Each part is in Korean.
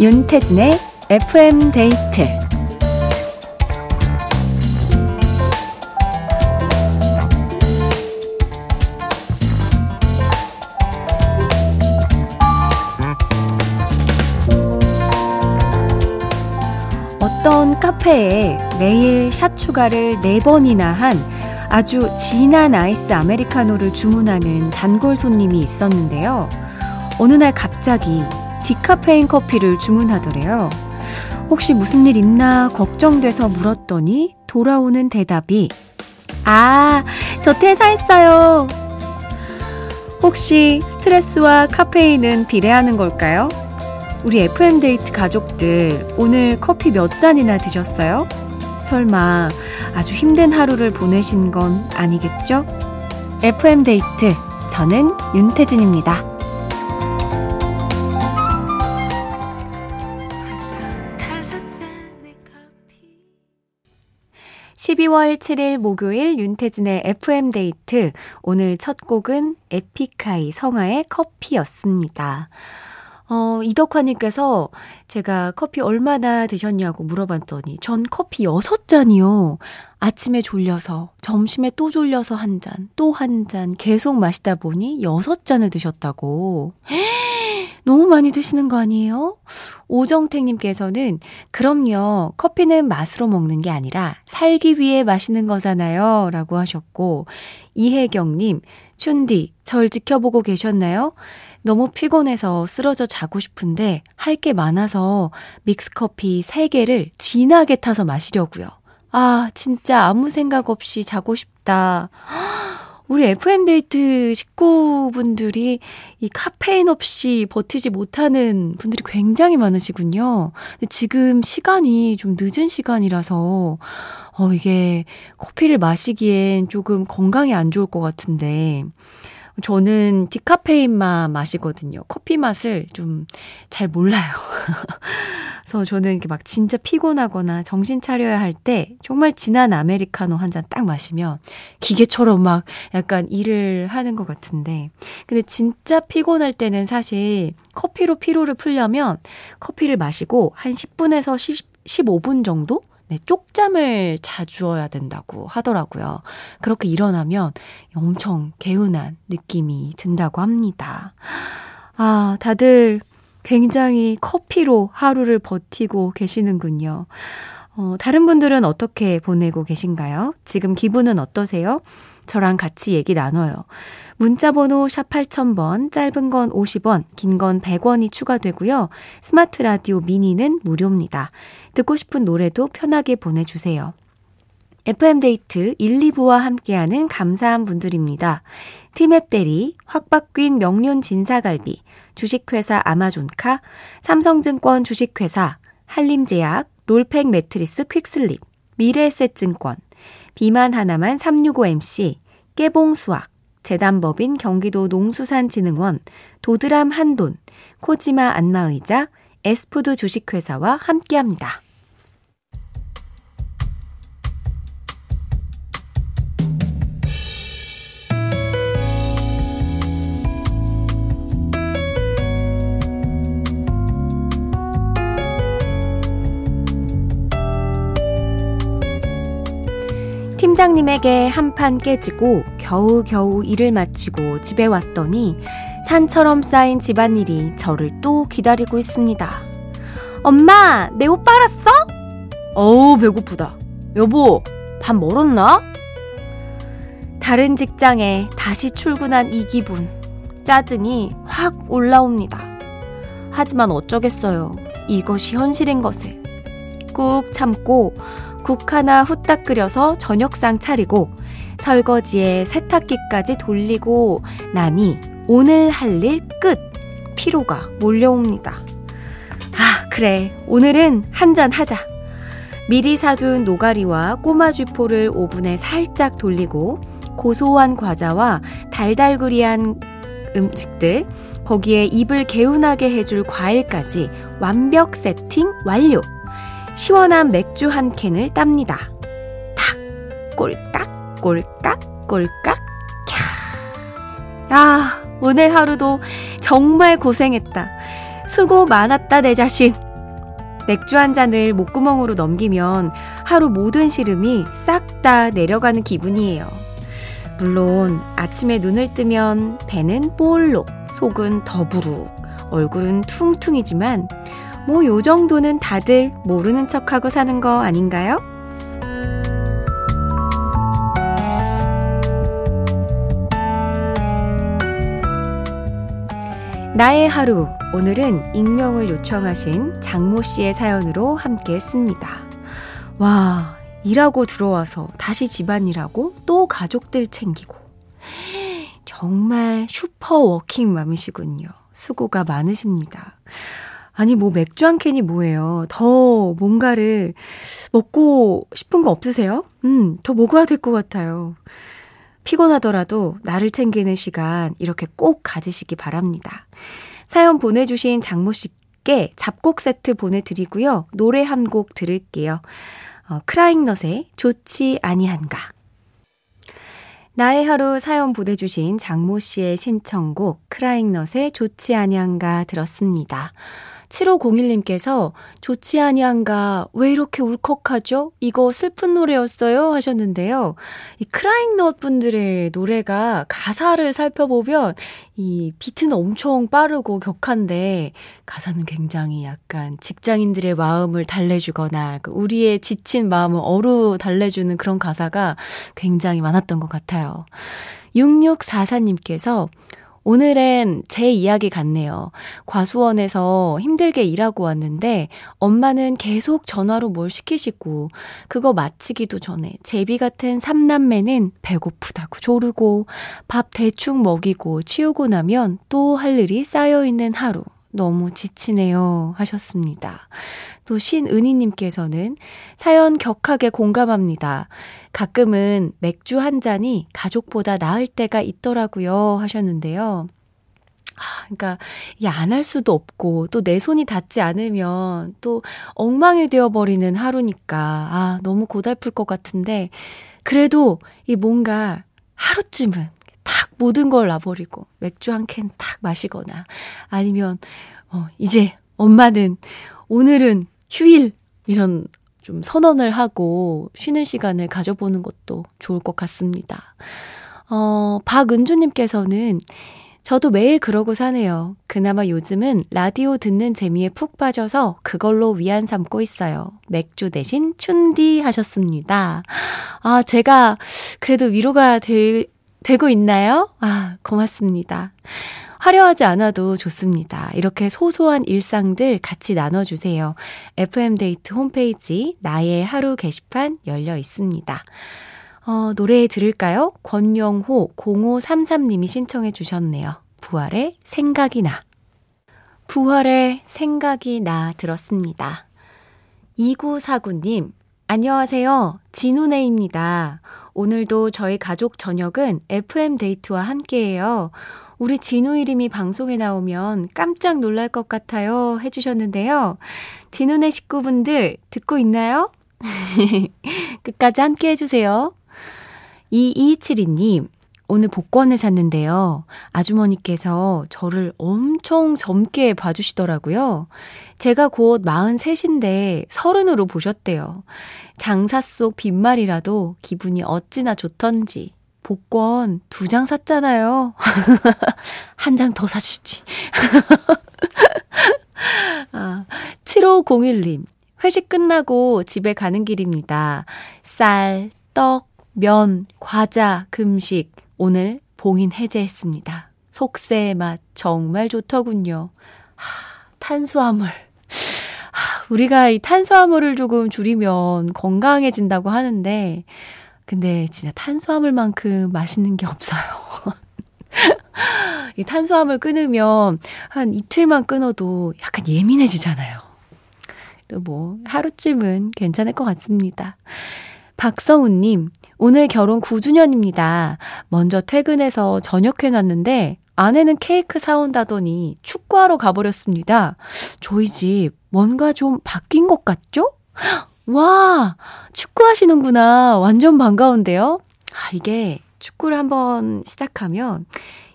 윤태진의 FM 데이트 어떤 카페에 매일 샷 추가를 4번이나 한 아주 진한 아이스 아메리카노를 주문하는 단골 손님이 있었는데요. 어느 날 갑자기 디카페인 커피를 주문하더래요. 혹시 무슨 일 있나 걱정돼서 물었더니 돌아오는 대답이 아, 저 퇴사했어요. 혹시 스트레스와 카페인은 비례하는 걸까요? 우리 FM데이트 가족들 오늘 커피 몇 잔이나 드셨어요? 설마 아주 힘든 하루를 보내신 건 아니겠죠? FM데이트 저는 윤태진입니다. 12월 7일 목요일 윤태진의 FM데이트. 오늘 첫 곡은 에픽하이 성화의 커피였습니다. 어, 이덕화님께서 제가 커피 얼마나 드셨냐고 물어봤더니 전 커피 6잔이요. 아침에 졸려서, 점심에 또 졸려서 한 잔, 또 한 잔 계속 마시다 보니 6잔을 드셨다고. 너무 많이 드시는 거 아니에요? 오정택님께서는 그럼요. 커피는 맛으로 먹는 게 아니라 살기 위해 마시는 거잖아요. 라고 하셨고 이혜경님, 춘디, 절 지켜보고 계셨나요? 너무 피곤해서 쓰러져 자고 싶은데 할 게 많아서 믹스커피 3개를 진하게 타서 마시려고요. 아, 진짜 아무 생각 없이 자고 싶다. 우리 FM데이트 식구분들이 이 카페인 없이 버티지 못하는 분들이 굉장히 많으시군요. 근데 지금 시간이 좀 늦은 시간이라서, 어, 이게 커피를 마시기엔 조금 건강에 안 좋을 것 같은데, 저는 디카페인만 마시거든요. 커피 맛을 좀 잘 몰라요. 그래서 저는 이렇게 막 진짜 피곤하거나 정신 차려야 할 때 정말 진한 아메리카노 한 잔 딱 마시면 기계처럼 막 약간 일을 하는 것 같은데. 근데 진짜 피곤할 때는 사실 커피로 피로를 풀려면 커피를 마시고 한 10분에서 10, 15분 정도? 네, 쪽잠을 자주어야 된다고 하더라고요. 그렇게 일어나면 엄청 개운한 느낌이 든다고 합니다. 아, 다들 굉장히 커피로 하루를 버티고 계시는군요. 어, 다른 분들은 어떻게 보내고 계신가요? 지금 기분은 어떠세요? 저랑 같이 얘기 나눠요. 문자번호 샵 8000번, 짧은 건 50원, 긴 건 100원이 추가되고요. 스마트 라디오 미니는 무료입니다. 듣고 싶은 노래도 편하게 보내주세요. FM데이트 1, 2부와 함께하는 감사한 분들입니다. 티맵 대리, 확바뀐 명륜 진사갈비, 주식회사 아마존카, 삼성증권 주식회사, 한림제약, 롤팩 매트리스 퀵슬립, 미래에셋증권, 비만 하나만 365MC, 깨봉수학, 재단법인 경기도 농수산진흥원, 도드람 한돈, 코지마 안마의자, 에스푸드 주식회사와 함께합니다. 팀장님에게 한 판 깨지고 겨우겨우 일을 마치고 집에 왔더니 산처럼 쌓인 집안일이 저를 또 기다리고 있습니다. 엄마, 내 옷 빨았어? 어우, 배고프다. 여보, 밥 멀었나? 다른 직장에 다시 출근한 이 기분. 짜증이 확 올라옵니다. 하지만 어쩌겠어요. 이것이 현실인 것을. 꾹 참고 국 하나 후딱 끓여서 저녁상 차리고 설거지에 세탁기까지 돌리고 나니 오늘 할 일 끝. 피로가 몰려옵니다. 아, 그래. 오늘은 한잔 하자. 미리 사둔 노가리와 꼬마 쥐포를 오븐에 살짝 돌리고 고소한 과자와 달달그리한 음식들, 거기에 입을 개운하게 해줄 과일까지 완벽 세팅 완료. 시원한 맥주 한 캔을 땁니다. 탁, 꼴깍, 꼴깍, 꼴깍, 캬. 아, 오늘 하루도 정말 고생했다. 수고 많았다, 내 자신. 맥주 한 잔을 목구멍으로 넘기면 하루 모든 시름이 싹 다 내려가는 기분이에요. 물론 아침에 눈을 뜨면 배는 볼록, 속은 더부룩, 얼굴은 퉁퉁이지만 뭐 요 정도는 다들 모르는 척하고 사는 거 아닌가요? 나의 하루. 오늘은 익명을 요청하신 장모 씨의 사연으로 함께 했습니다. 와, 일하고 들어와서 다시 집안일하고 또 가족들 챙기고. 정말 슈퍼 워킹 맘이시군요. 수고가 많으십니다. 아니, 뭐 맥주 한 캔이 뭐예요. 더 뭔가를 먹고 싶은 거 없으세요? 음, 더 먹어야 될 것 같아요. 피곤하더라도 나를 챙기는 시간 이렇게 꼭 가지시기 바랍니다. 사연 보내주신 장모 씨께 잡곡 세트 보내드리고요. 노래 한 곡 들을게요. 어, 크라잉넛의 좋지 아니한가. 나의 하루 사연 보내주신 장모 씨의 신청곡 크라잉넛의 좋지 아니한가 들었습니다. 7501님께서 좋지 아니한가 왜 이렇게 울컥하죠? 이거 슬픈 노래였어요 하셨는데요. 이 크라잉넛 분들의 노래가 가사를 살펴보면 이 비트는 엄청 빠르고 격한데 가사는 굉장히 약간 직장인들의 마음을 달래주거나 그 우리의 지친 마음을 어루 달래주는 그런 가사가 굉장히 많았던 것 같아요. 6644님께서 오늘은 제 이야기 같네요. 과수원에서 힘들게 일하고 왔는데 엄마는 계속 전화로 뭘 시키시고 그거 마치기도 전에 제비 같은 삼남매는 배고프다고 조르고 밥 대충 먹이고 치우고 나면 또 할 일이 쌓여 있는 하루. 너무 지치네요. 하셨습니다. 또 신은희님께서는 사연 격하게 공감합니다. 가끔은 맥주 한 잔이 가족보다 나을 때가 있더라고요. 하셨는데요. 아, 그러니까 이게 안할 수도 없고 또 내 손이 닿지 않으면 또 엉망이 되어버리는 하루니까 아 너무 고달플 것 같은데 그래도 이 뭔가 하루쯤은 탁 모든 걸 놔버리고 맥주 한 캔 탁 마시거나 아니면 어 이제 엄마는 오늘은 휴일 이런 좀 선언을 하고 쉬는 시간을 가져보는 것도 좋을 것 같습니다. 어, 박은주님께서는 저도 매일 그러고 사네요. 그나마 요즘은 라디오 듣는 재미에 푹 빠져서 그걸로 위안 삼고 있어요. 맥주 대신 춘디 하셨습니다. 아, 제가 그래도 위로가 되, 되고 있나요? 아, 고맙습니다. 화려하지 않아도 좋습니다. 이렇게 소소한 일상들 같이 나눠주세요. FM데이트 홈페이지 나의 하루 게시판 열려 있습니다. 어, 노래 들을까요? 권영호 0533님이 신청해 주셨네요. 부활의 생각이 나. 부활의 생각이 나 들었습니다. 2949님, 안녕하세요. 진우네입니다. 오늘도 저희 가족 저녁은 FM데이트와 함께해요. 우리 진우 이름이 방송에 나오면 깜짝 놀랄 것 같아요. 해주셨는데요. 진우네 식구분들 듣고 있나요? 끝까지 함께 해주세요. 2272님, 오늘 복권을 샀는데요. 아주머니께서 저를 엄청 젊게 봐주시더라고요. 제가 곧 43인데 서른으로 보셨대요. 장사 속 빈말이라도 기분이 어찌나 좋던지. 복권 두 장 샀잖아요. 한 장 더 사주지. 아, 7501님. 회식 끝나고 집에 가는 길입니다. 쌀, 떡, 면, 과자, 금식. 오늘 봉인 해제했습니다. 속세의 맛 정말 좋더군요. 하, 탄수화물. 하, 우리가 이 탄수화물을 조금 줄이면 건강해진다고 하는데, 근데 진짜 탄수화물만큼 맛있는 게 없어요. 이 탄수화물 끊으면 한 이틀만 끊어도 약간 예민해지잖아요. 또 뭐, 하루쯤은 괜찮을 것 같습니다. 박성우님, 오늘 결혼 9주년입니다. 먼저 퇴근해서 저녁 해놨는데, 아내는 케이크 사온다더니 축구하러 가버렸습니다. 저희 집 뭔가 좀 바뀐 것 같죠? 와, 축구하시는구나. 완전 반가운데요? 아, 이게 축구를 한번 시작하면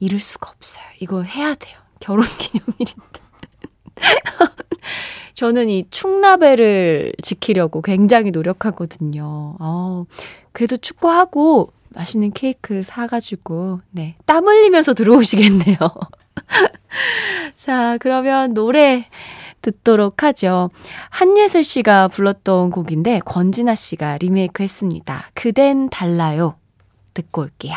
잃을 수가 없어요. 이거 해야 돼요. 결혼 기념일인데. 저는 이 축라벨을 지키려고 굉장히 노력하거든요. 어, 그래도 축구하고 맛있는 케이크 사가지고, 네, 땀 흘리면서 들어오시겠네요. 자, 그러면 노래 듣도록 하죠. 한예슬 씨가 불렀던 곡인데, 권진아 씨가 리메이크 했습니다. 그댄 달라요. 듣고 올게요.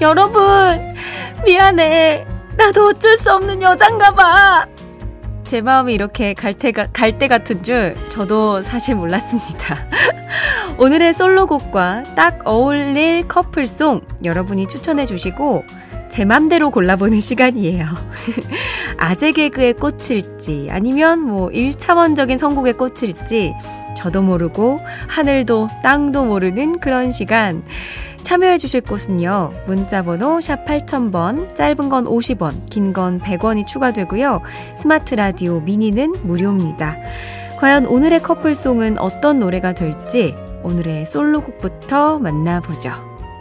여러분, 미안해. 나도 어쩔 수 없는 여잔가 봐. 제 마음이 이렇게 갈대가, 갈대 같은 줄 저도 사실 몰랐습니다. 오늘의 솔로곡과 딱 어울릴 커플송 여러분이 추천해 주시고 제 맘대로 골라보는 시간이에요. 아재 개그에 꽂힐지 아니면 뭐 1차원적인 선곡에 꽂힐지 저도 모르고 하늘도 땅도 모르는 그런 시간. 참여해 주실 곳은요. 문자번호 샵 8000번, 짧은 건 50원, 긴 건 100원이 추가되고요. 스마트 라디오 미니는 무료입니다. 과연 오늘의 커플송은 어떤 노래가 될지 오늘의 솔로곡부터 만나보죠.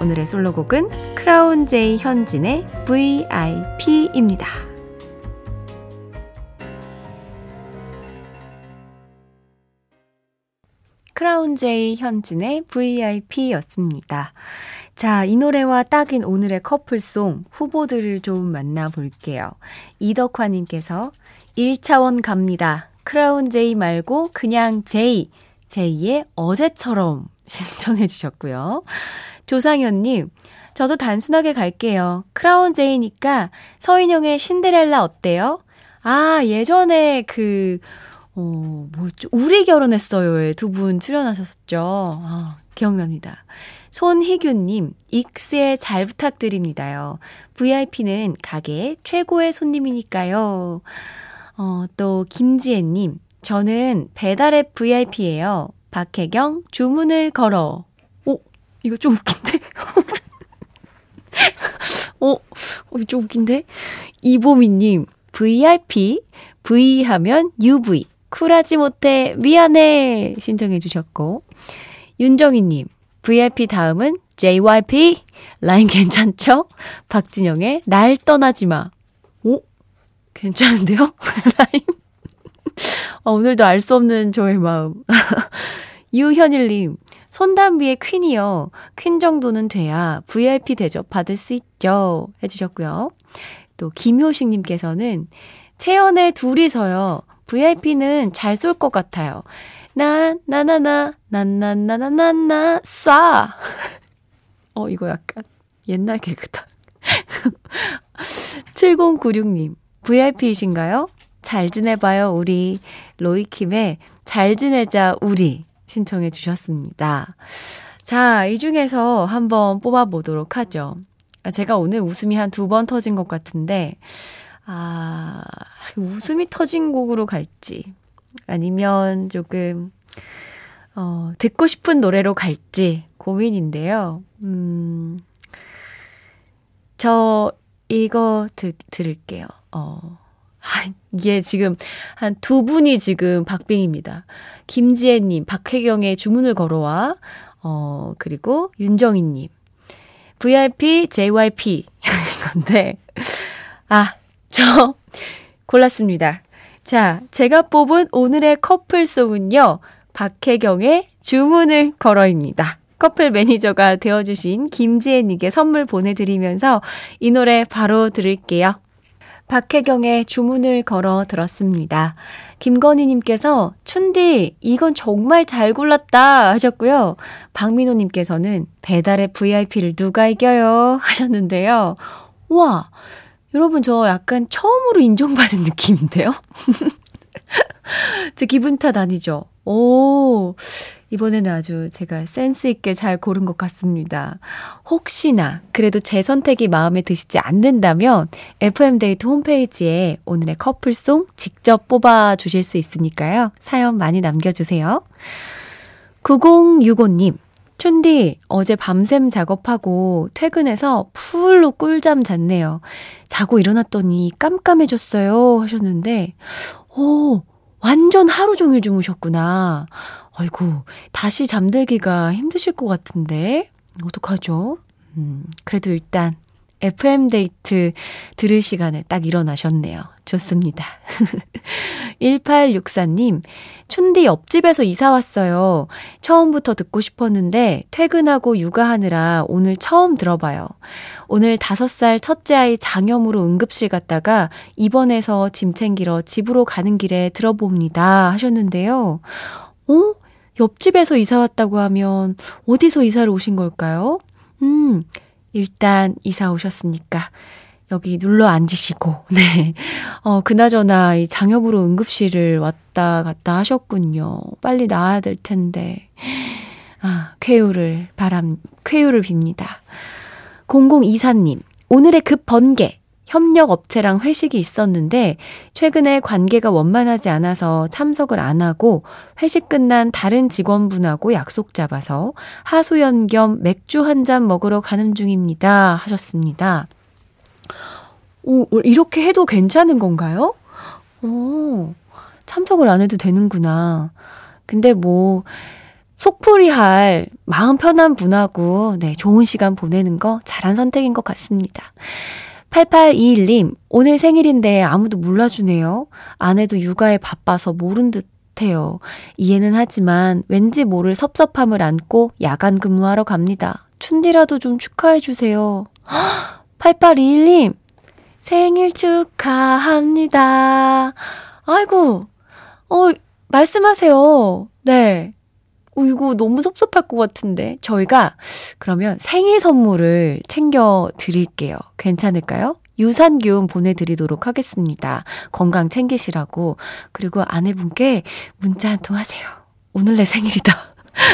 오늘의 솔로곡은 크라운 제이 현진의 VIP입니다. 크라운 제이 현진의 VIP였습니다. 자, 이 노래와 딱인 오늘의 커플송 후보들을 좀 만나볼게요. 이덕화님께서 1차원 갑니다. 크라운 제이 말고 그냥 제이, 제이의 어제처럼 신청해 주셨고요. 조상현님, 저도 단순하게 갈게요. 크라운 제이니까 서인영의 신데렐라 어때요? 아, 예전에 그, 어, 뭐죠? 우리 결혼했어요에 두 분 출연하셨었죠. 아, 기억납니다. 손희균님, 익스에 잘 부탁드립니다요. VIP는 가게의 최고의 손님이니까요. 어, 또, 김지혜님, 저는 배달앱 VIP예요. 박혜경, 주문을 걸어. 오, 이거 좀 웃긴데? 어, 어, 좀 웃긴데? 이보미님, VIP, V 하면 UV. 쿨하지 못해 미안해 신청해 주셨고 윤정희님 VIP 다음은 JYP 라인 괜찮죠? 박진영의 날 떠나지 마. 오 괜찮은데요? 라인 어, 오늘도 알 수 없는 저의 마음. 유현일님 손담비의 퀸이요. 퀸 정도는 돼야 VIP 대접 받을 수 있죠. 해주셨고요. 또 김효식님께서는 채연의 둘이서요. VIP는 잘 쏠 것 같아요. 나, 나나나, 나나나나나나, 쏴! 어, 이거 약간 옛날 개그다. 7096님, VIP이신가요? 잘 지내봐요, 우리. 로이킴의 잘 지내자, 우리. 신청해 주셨습니다. 자, 이 중에서 한번 뽑아보도록 하죠. 아, 제가 오늘 웃음이 한 두 번 터진 것 같은데, 아, 웃음이 터진 곡으로 갈지, 아니면 조금, 어, 듣고 싶은 노래로 갈지 고민인데요. 음, 저 이거 드, 들을게요. 어, 이게 지금 한 두 분이 지금 박빙입니다. 김지혜님, 박혜경의 주문을 걸어와, 어, 그리고 윤정희님. VIP, JYP. 건데, 아, 저 골랐습니다. 자, 제가 뽑은 오늘의 커플송은요. 박혜경의 주문을 걸어입니다. 커플 매니저가 되어주신 김지혜님께 선물 보내드리면서 이 노래 바로 들을게요. 박혜경의 주문을 걸어 들었습니다. 김건희님께서, 춘디, 이건 정말 잘 골랐다 하셨고요. 박민호님께서는 배달의 VIP를 누가 이겨요? 하셨는데요. 와, 여러분, 저 약간 처음으로 인정받은 느낌인데요? 제 기분 탓 아니죠? 오, 이번에는 아주 제가 센스있게 잘 고른 것 같습니다. 혹시나, 그래도 제 선택이 마음에 드시지 않는다면, FM데이트 홈페이지에 오늘의 커플송 직접 뽑아 주실 수 있으니까요. 사연 많이 남겨주세요. 9065님, 춘디, 어제 밤샘 작업하고 퇴근해서 풀로 꿀잠 잤네요. 자고 일어났더니 깜깜해졌어요. 하셨는데, 오, 완전 하루 종일 주무셨구나. 아이고, 다시 잠들기가 힘드실 것 같은데. 어떡하죠? 음, 그래도 일단 FM데이트 들을 시간에 딱 일어나셨네요. 좋습니다. 1864님, 춘디 옆집에서 이사 왔어요. 처음부터 듣고 싶었는데 퇴근하고 육아하느라 오늘 처음 들어봐요. 오늘 5살 첫째 아이 장염으로 응급실 갔다가 입원해서 짐 챙기러 집으로 가는 길에 들어봅니다. 하셨는데요. 어? 옆집에서 이사 왔다고 하면 어디서 이사를 오신 걸까요? 음, 일단 이사 오셨으니까 여기 눌러 앉으시고, 네. 어, 그나저나 이 장염으로 응급실을 왔다 갔다 하셨군요. 빨리 나와야 될 텐데. 아, 쾌유를 바람, 쾌유를 빕니다. 0024님, 오늘의 급 번개. 협력 업체랑 회식이 있었는데 최근에 관계가 원만하지 않아서 참석을 안 하고 회식 끝난 다른 직원분하고 약속 잡아서 하소연 겸 맥주 한 잔 먹으러 가는 중입니다. 하셨습니다. 오, 이렇게 해도 괜찮은 건가요? 오, 참석을 안 해도 되는구나. 근데 뭐, 속풀이 할 마음 편한 분하고, 네, 좋은 시간 보내는 거 잘한 선택인 것 같습니다. 8821님, 오늘 생일인데 아무도 몰라주네요. 아내도 육아에 바빠서 모른 듯 해요. 이해는 하지만 왠지 모를 섭섭함을 안고 야간 근무하러 갑니다. 춘디라도 좀 축하해주세요. 8821님, 생일 축하합니다. 아이고, 어, 말씀하세요. 네. 어, 이거 너무 섭섭할 것 같은데. 저희가 그러면 생일 선물을 챙겨 드릴게요. 괜찮을까요? 유산균 보내드리도록 하겠습니다. 건강 챙기시라고. 그리고 아내분께 문자 한 통 하세요. 오늘 내 생일이다.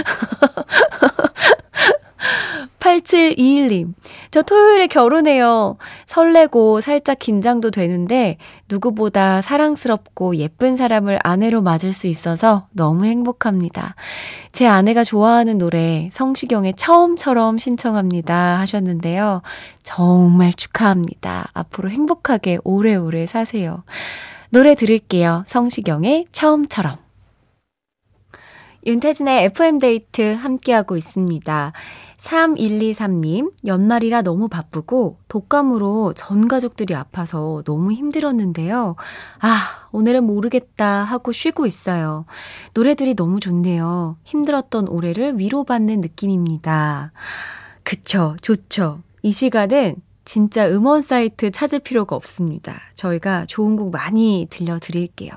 8721님. 저 토요일에 결혼해요. 설레고 살짝 긴장도 되는데 누구보다 사랑스럽고 예쁜 사람을 아내로 맞을 수 있어서 너무 행복합니다. 제 아내가 좋아하는 노래 성시경의 처음처럼 신청합니다 하셨는데요. 정말 축하합니다. 앞으로 행복하게 오래오래 사세요. 노래 들을게요. 성시경의 처음처럼. 윤태진의 FM데이트 함께하고 있습니다. 3123님, 연말이라 너무 바쁘고 독감으로 전 가족들이 아파서 너무 힘들었는데요. 아, 오늘은 모르겠다 하고 쉬고 있어요. 노래들이 너무 좋네요. 힘들었던 올해를 위로받는 느낌입니다. 그쵸, 좋죠. 이 시간은 진짜 음원 사이트 찾을 필요가 없습니다. 저희가 좋은 곡 많이 들려드릴게요.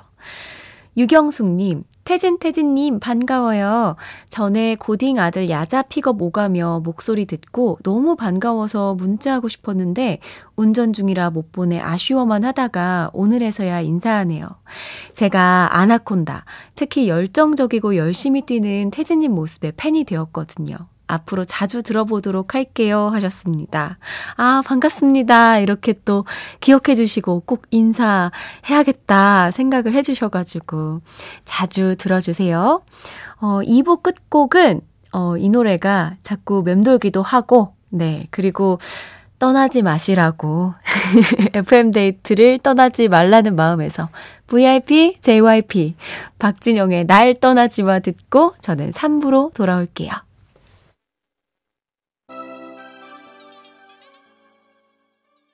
유경숙님, 태진 태진님 반가워요. 전에 고딩 아들 야자 픽업 오가며 목소리 듣고 너무 반가워서 문자하고 싶었는데 운전 중이라 못 보내 아쉬워만 하다가 오늘에서야 인사하네요. 제가 아나콘다, 특히 열정적이고 열심히 뛰는 태진님 모습에 팬이 되었거든요. 앞으로 자주 들어보도록 할게요. 하셨습니다. 아, 반갑습니다. 이렇게 또 기억해 주시고 꼭 인사해야겠다 생각을 해 주셔가지고 자주 들어주세요. 어, 2부 끝곡은, 어, 이 노래가 자꾸 맴돌기도 하고, 네, 그리고 떠나지 마시라고 FM데이트를 떠나지 말라는 마음에서 VIP, JYP, 박진영의 날 떠나지 마 듣고 저는 3부로 돌아올게요.